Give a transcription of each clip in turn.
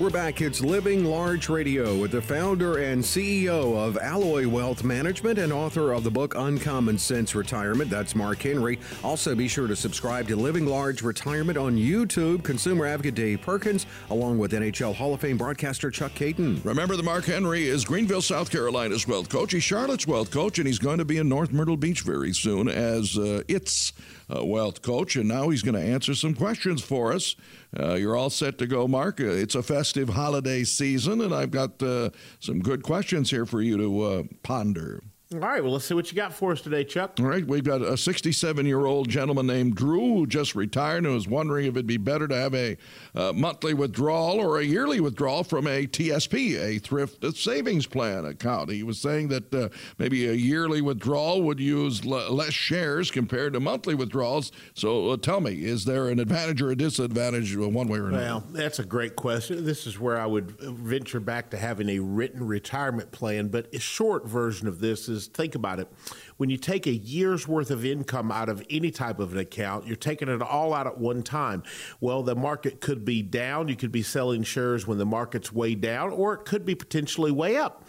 We're back. It's Living Large Radio with the founder and CEO of Alloy Wealth Management and author of the book Uncommon Sense Retirement. That's Mark Henry. Also, be sure to subscribe to Living Large Retirement on YouTube. Consumer advocate Dave Perkins, along with NHL Hall of Fame broadcaster Chuck Kaiton. Remember that Mark Henry is Greenville, South Carolina's wealth coach. He's Charlotte's wealth coach, and he's going to be in North Myrtle Beach very soon as uh, its uh, wealth coach. And now he's going to answer some questions for us. Uh, you're all set to go, Mark. Uh, it's a festive holiday season, and I've got uh, some good questions here for you to uh, ponder. All right, well, let's see what you got for us today, Chuck. All right, we've got a 67 year old gentleman named Drew who just retired and was wondering if it'd be better to have a uh, monthly withdrawal or a yearly withdrawal from a TSP, a thrift savings plan account. He was saying that uh, maybe a yearly withdrawal would use l- less shares compared to monthly withdrawals. So uh, tell me, is there an advantage or a disadvantage one way or another? Well, that's a great question. This is where I would venture back to having a written retirement plan, but a short version of this is think about it. When you take a year's worth of income out of any type of an account, you're taking it all out at one time. Well, the market could be down. You could be selling shares when the market's way down, or it could be potentially way up.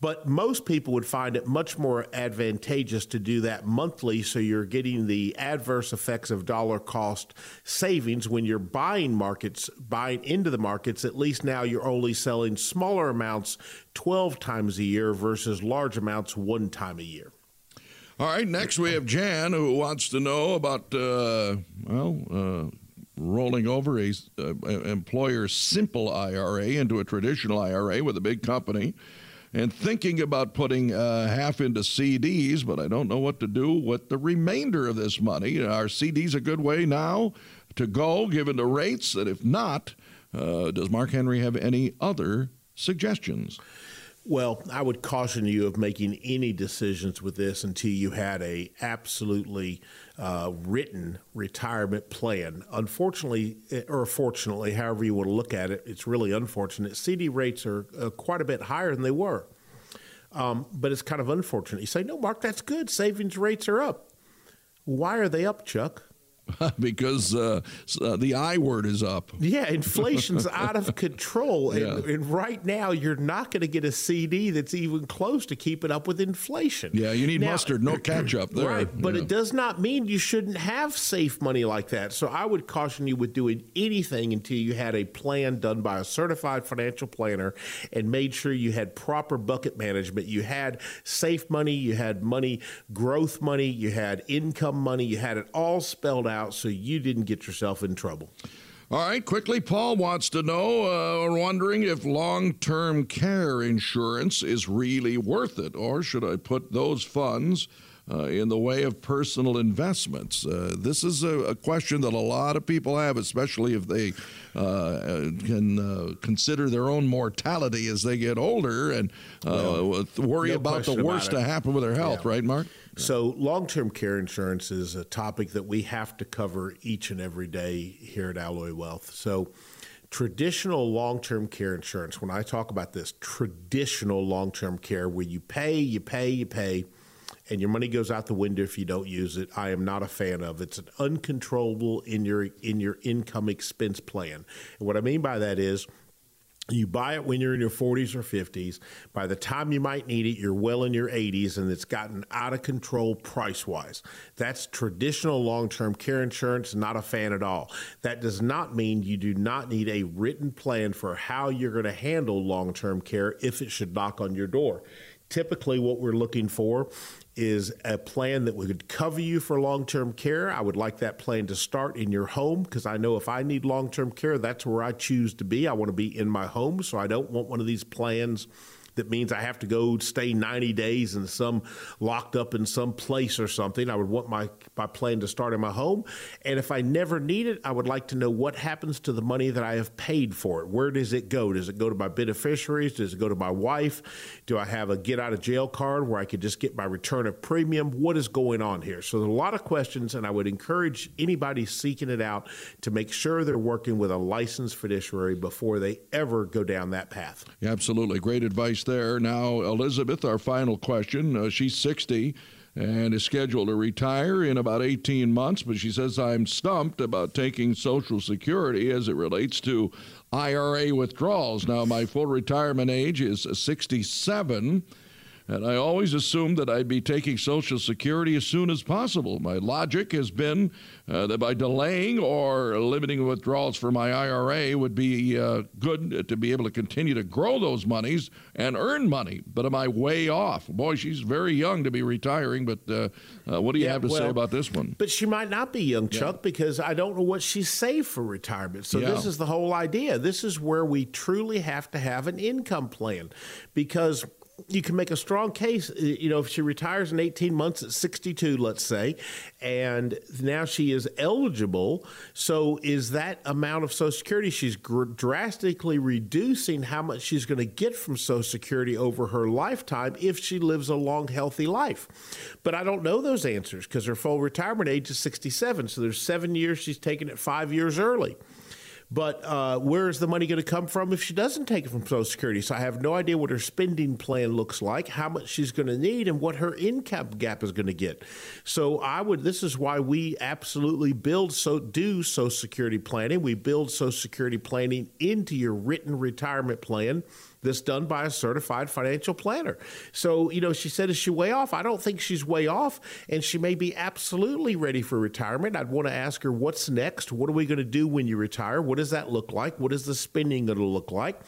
But most people would find it much more advantageous to do that monthly so you're getting the adverse effects of dollar cost savings when you're buying markets, buying into the markets. At least now you're only selling smaller amounts 12 times a year versus large amounts one time a year. All right, next we have Jan who wants to know about, uh, well, uh, rolling over a uh, employer simple IRA into a traditional IRA with a big company and thinking about putting uh, half into CDs, but I don't know what to do with the remainder of this money. Are CDs a good way now to go, given the rates? And if not, uh, does Mark Henry have any other suggestions? Well, I would caution you of making any decisions with this until you had a absolutely uh, written retirement plan. Unfortunately, eh, or fortunately, however you want to look at it, it's really unfortunate. CD rates are uh, quite a bit higher than they were. Um, but it's kind of unfortunate. You say, no, Mark, that's good. Savings rates are up. Why are they up, Chuck? because uh, uh, the I word is up. Yeah, inflation's out of control. And, yeah. and, right now, you're not going to get a CD that's even close to keeping up with inflation. Yeah, you need now, mustard, no ketchup there. Right, but yeah. it does not mean you shouldn't have safe money like that. So I would caution you with doing anything until you had a plan done by a certified financial planner and made sure you had proper bucket management. You had safe money, you had money, growth money, you had income money, you had it all spelled out out so you didn't get yourself in trouble. All right, quickly, Paul wants to know uh, or wondering if long term care insurance is really worth it, or should I put those funds uh, in the way of personal investments? Uh, this is a, a, question that a lot of people have, especially if they uh, can uh, consider their own mortality as they get older and uh, well, worry no about the worst about to happen with their health, yeah. right, Mark? So, long term care insurance is a topic that we have to cover each and every day here at Alloy Wealth. So, traditional long term care insurance, when I talk about this, traditional long term care where you pay, you pay, you pay, and your money goes out the window if you don't use it, I am not a fan of. It's an uncontrollable in your in your income expense plan. And what I mean by that is you buy it when you're in your 40s or 50s. By the time you might need it, you're well in your 80s and it's gotten out of control price wise. That's traditional long term care insurance, not a fan at all. That does not mean you do not need a written plan for how you're going to handle long term care if it should knock on your door. Typically, what we're looking for is a plan that would cover you for long term care. I would like that plan to start in your home because I know if I need long term care, that's where I choose to be. I want to be in my home, so I don't want one of these plans that means I have to go stay 90 days in some locked up in some place or something. I would want my, my plan to start in my home. And if I never need it, I would like to know what happens to the money that I have paid for it. Where does it go? Does it go to my beneficiaries? Does it go to my wife? Do I have a get out of jail card where I could just get my return of premium? What is going on here? So there's a lot of questions, and I would encourage anybody seeking it out to make sure they're working with a licensed fiduciary before they ever go down that path. Yeah, absolutely. Great advice there. Now, Elizabeth, our final question. Uh, she's 60 and is scheduled to retire in about 18 months, but she says, I'm stumped about taking Social Security as it relates to IRA withdrawals. Now, my full retirement age is 67. And I always assumed that I'd be taking Social Security as soon as possible. My logic has been uh, that by delaying or limiting withdrawals for my IRA would be uh, good to be able to continue to grow those monies and earn money. But am I way off? Boy, she's very young to be retiring, but uh, uh what do you yeah, have to well, say about this one? But she might not be young, Chuck, yeah. because I don't know what she's saved for retirement. So yeah. this is the whole idea. This is where we truly have to have an income plan because you can make a strong case. You know, if she retires in 18 months at 62, let's say, and now she is eligible. So, is that amount of Social Security? She's gr- drastically reducing how much she's going to get from Social Security over her lifetime if she lives a long, healthy life. But I don't know those answers because her full retirement age is 67. So, there's seven years she's taken it five years early. But uh, where is the money going to come from if she doesn't take it from Social Security? So I have no idea what her spending plan looks like, how much she's going to need, and what her income gap is going to get. So I would. This is why we absolutely build so do Social Security planning. We build Social Security planning into your written retirement plan that's done by a certified financial planner. So, you know, she said, Is she way off? I don't think she's way off. And she may be absolutely ready for retirement. I'd want to ask her, What's next? What are we going to do when you retire? What does that look like? What is the spending going to look like?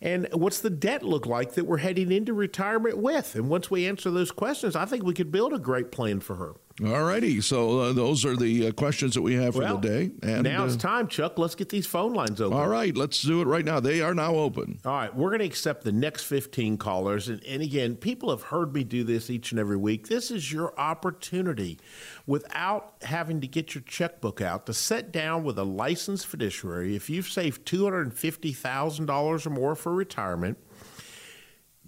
And what's the debt look like that we're heading into retirement with? And once we answer those questions, I think we could build a great plan for her. All righty. So uh, those are the uh, questions that we have for well, the day. And now it's uh, time, Chuck. Let's get these phone lines open. All right. Let's do it right now. They are now open. All right. We're going to accept the next 15 callers. And, and again, people have heard me do this each and every week. This is your opportunity without having to get your checkbook out to sit down with a licensed fiduciary. If you've saved $250,000 or more for retirement,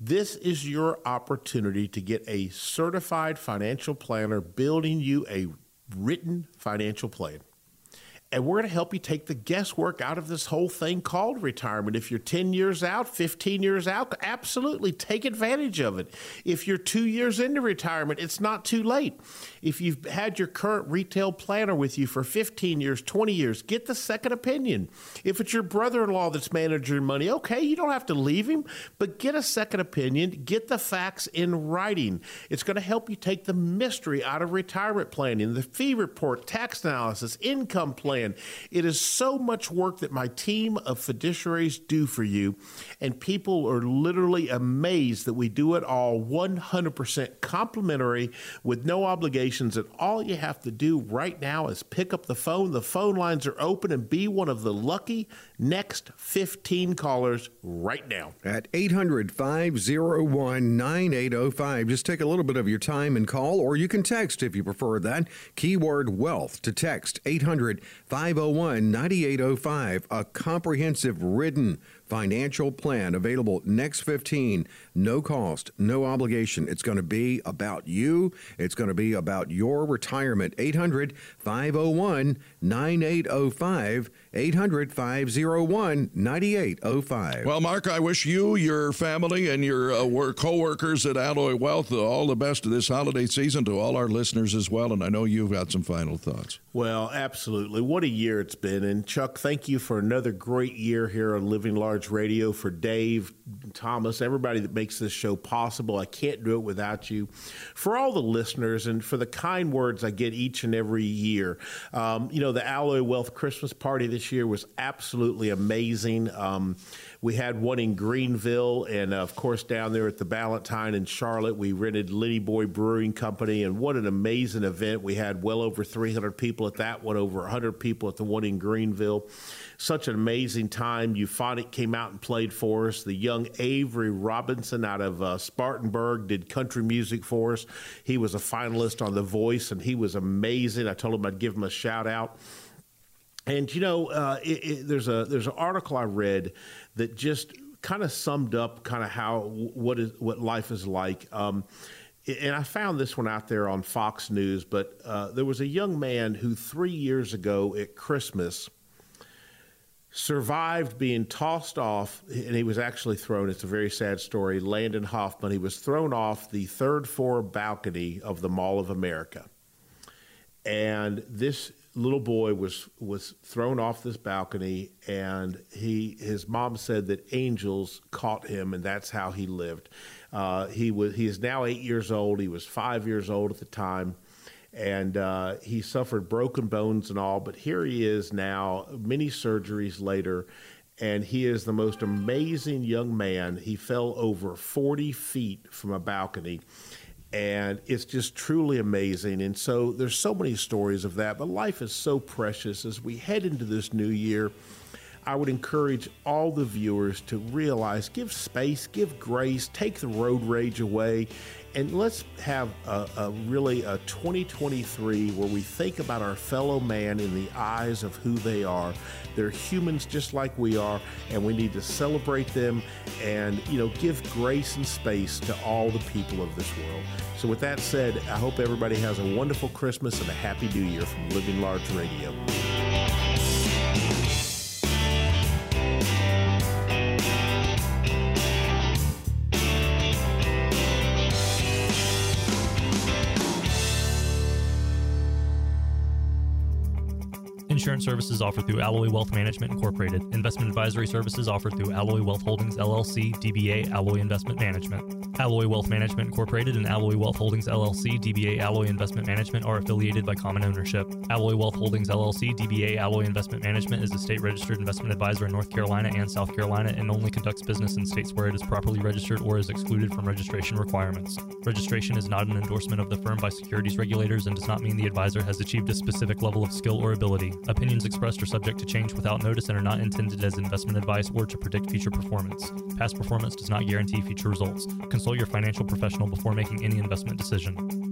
this is your opportunity to get a certified financial planner building you a written financial plan. And we're going to help you take the guesswork out of this whole thing called retirement. If you're 10 years out, 15 years out, absolutely take advantage of it. If you're two years into retirement, it's not too late. If you've had your current retail planner with you for 15 years, 20 years, get the second opinion. If it's your brother in law that's managing your money, okay, you don't have to leave him, but get a second opinion, get the facts in writing. It's going to help you take the mystery out of retirement planning, the fee report, tax analysis, income plan plan. It is so much work that my team of fiduciaries do for you, and people are literally amazed that we do it all 100% complimentary with no obligations. And all you have to do right now is pick up the phone. The phone lines are open and be one of the lucky next 15 callers right now. At 800 501 9805. Just take a little bit of your time and call, or you can text if you prefer that. Keyword wealth to text 800 501 9805. A comprehensive written financial plan available next 15 no cost no obligation. It's going to be about you. It's going to be about your retirement. 800 501 9805 800 501 9805 well mark i wish you your family and your uh, work co-workers at alloy wealth all the best of this holiday season to all our listeners as well and i know you've got some final thoughts. Well absolutely. What a year it's been and chuck thank you for another great year here on living large Radio, for Dave, Thomas, everybody that makes this show possible. I can't do it without you. For all the listeners and for the kind words I get each and every year. Um, you know, the Alloy Wealth Christmas party this year was absolutely amazing. Um, we had one in Greenville, and of course, down there at the Ballantyne in Charlotte, we rented Lenny Boy Brewing Company, and what an amazing event. We had well over 300 people at that one, over 100 people at the one in Greenville such an amazing time. Euphonic came out and played for us. The young Avery Roberson out of uh, Spartanburg did country music for us. He was a finalist on The Voice, and he was amazing. I told him I'd give him a shout out. And you know, uh, it, it, there's a there's an article I read that just kind of summed up kind of how what is what life is like. Um, and I found this one out there on Fox News, but uh, there was a young man who three years ago at Christmas survived being tossed off, and he was actually thrown. It's a very sad story. Landen Hoffmann, he was thrown off the third floor balcony of the Mall of America. And this little boy was was thrown off this balcony and he his mom said that angels caught him and that's how he lived. Uh, he was he is now eight years old. He was five years old at the time and uh, he suffered broken bones and all but here he is now many surgeries later and he is the most amazing young man. He fell over 40 feet from a balcony and it's just truly amazing. And so there's so many stories of that, but life is so precious as we head into this new year. I would encourage all the viewers to realize give space, give grace, take the road rage away, and let's have a, a, really a 2023 where we think about our fellow man in the eyes of who they are. They're humans just like we are, and we need to celebrate them and you know give grace and space to all the people of this world. So, with that said, I hope everybody has a wonderful Christmas and a happy New Year from Living Large Radio. Insurance services offered through Alloy Wealth Management Incorporated. Investment advisory services offered through Alloy Wealth Holdings LLC, DBA Alloy Investment Management. Alloy Wealth Management Incorporated and Alloy Wealth Holdings LLC, DBA Alloy Investment Management are affiliated by common ownership. Alloy Wealth Holdings LLC, DBA Alloy Investment Management is a state registered investment advisor in North Carolina and South Carolina and only conducts business in states where it is properly registered or is excluded from registration requirements. Registration is not an endorsement of the firm by securities regulators and does not mean the advisor has achieved a specific level of skill or ability. Opinions expressed are subject to change without notice and are not intended as investment advice or to predict future performance. Past performance does not guarantee future results. Consult your financial professional before making any investment decision.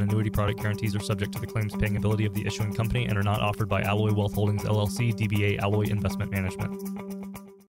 and annuity product guarantees are subject to the claims paying ability of the issuing company and are not offered by Alloy Wealth Holdings LLC, DBA Alloy Investment Management.